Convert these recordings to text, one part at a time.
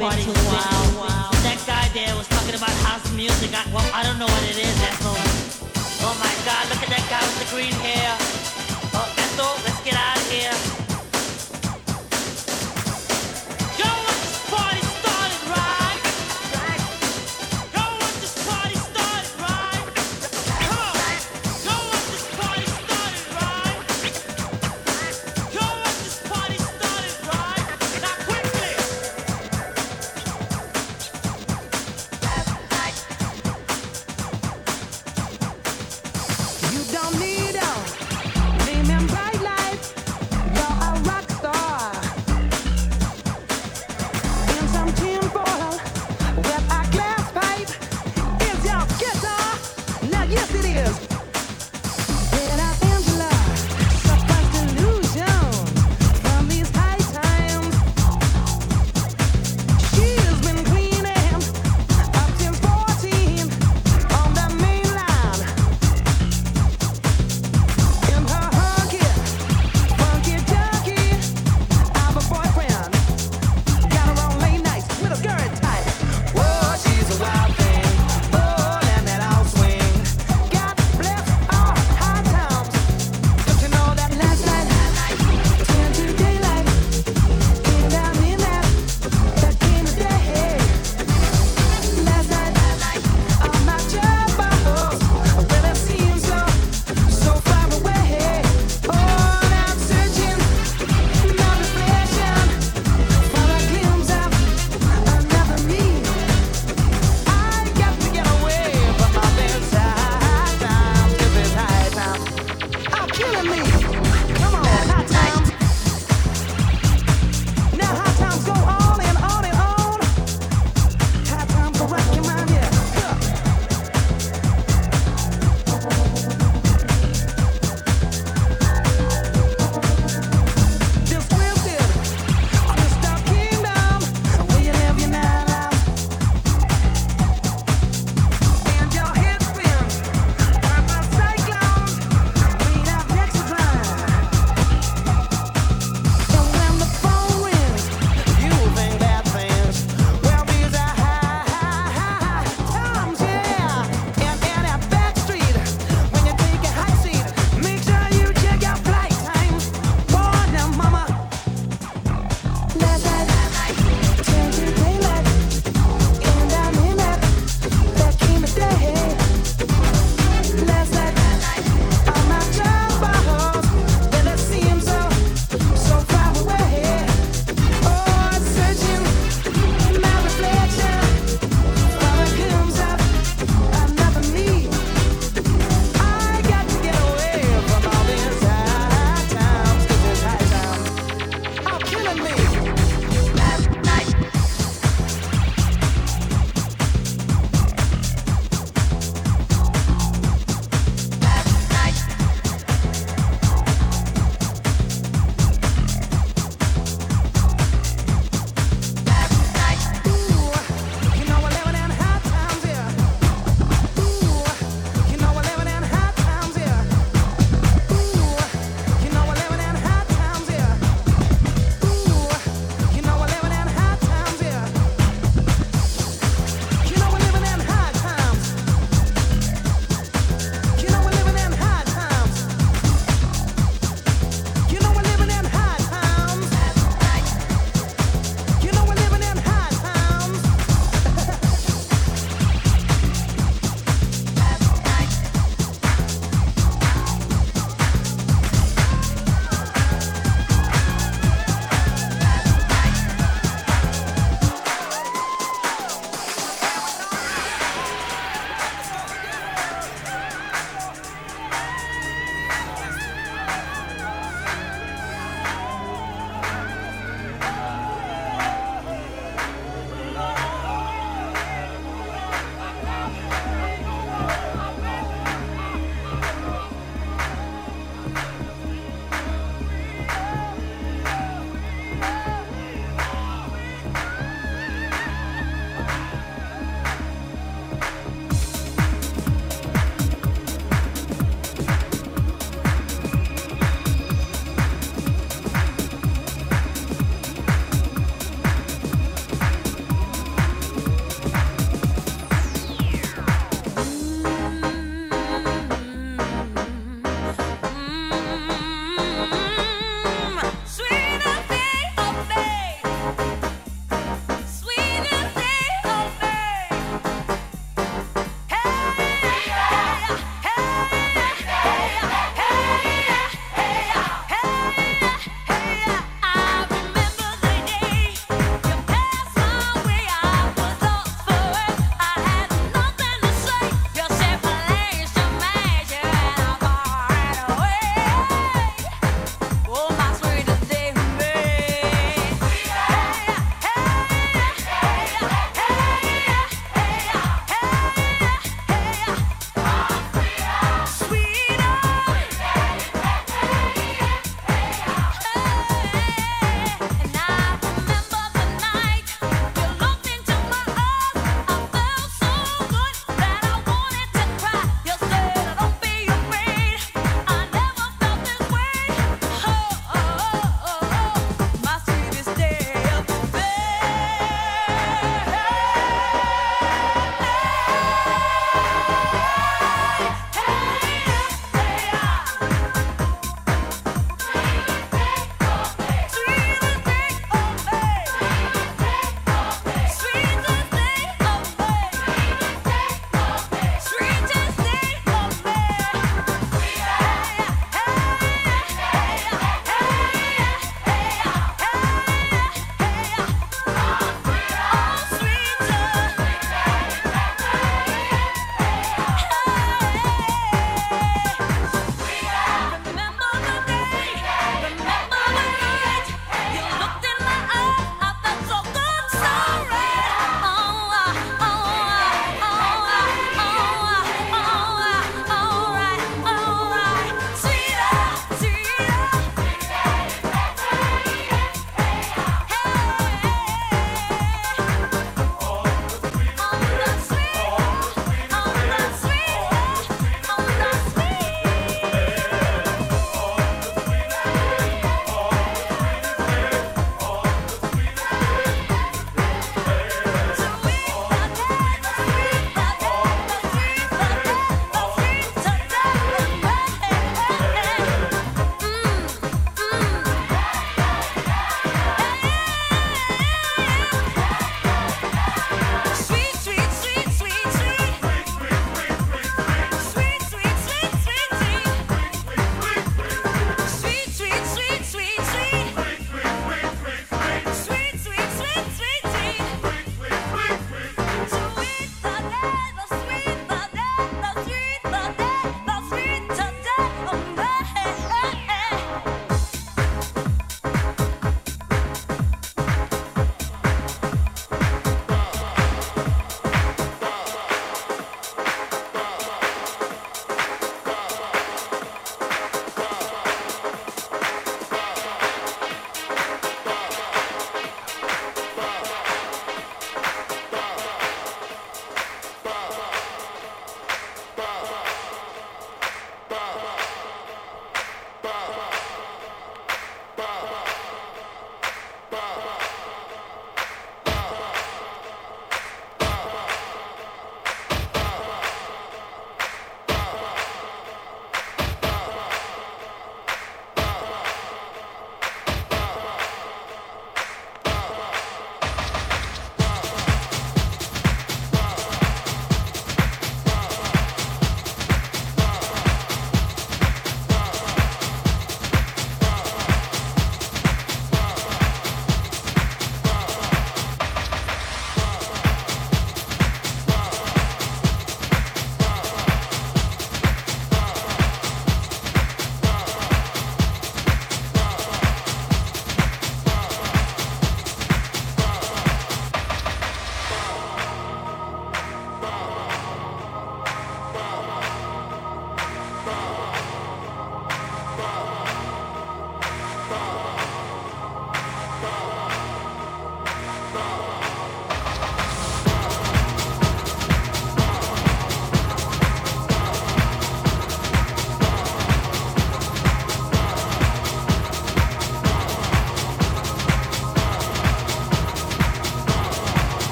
a while. That guy there was talking about house music. I, well, I don't know what it is,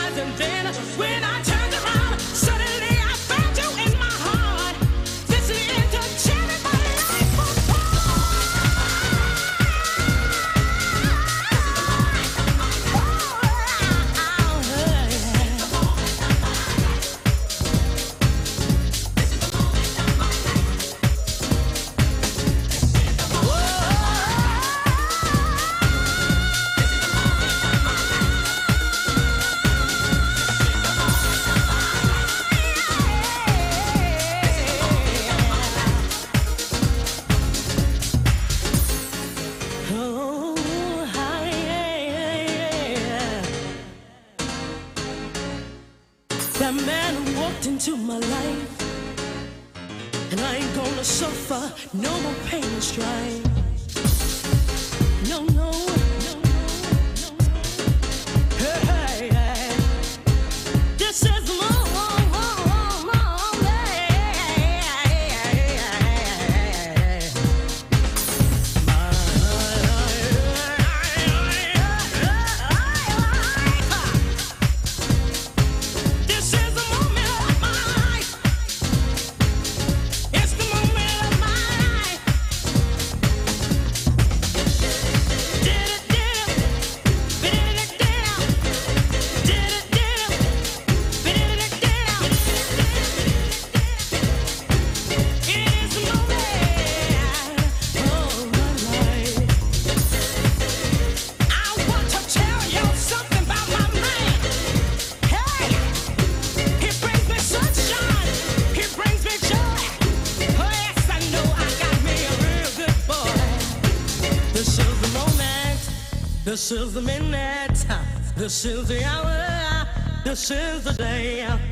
eyes and then when I is the minute. This is the hour. This is the day.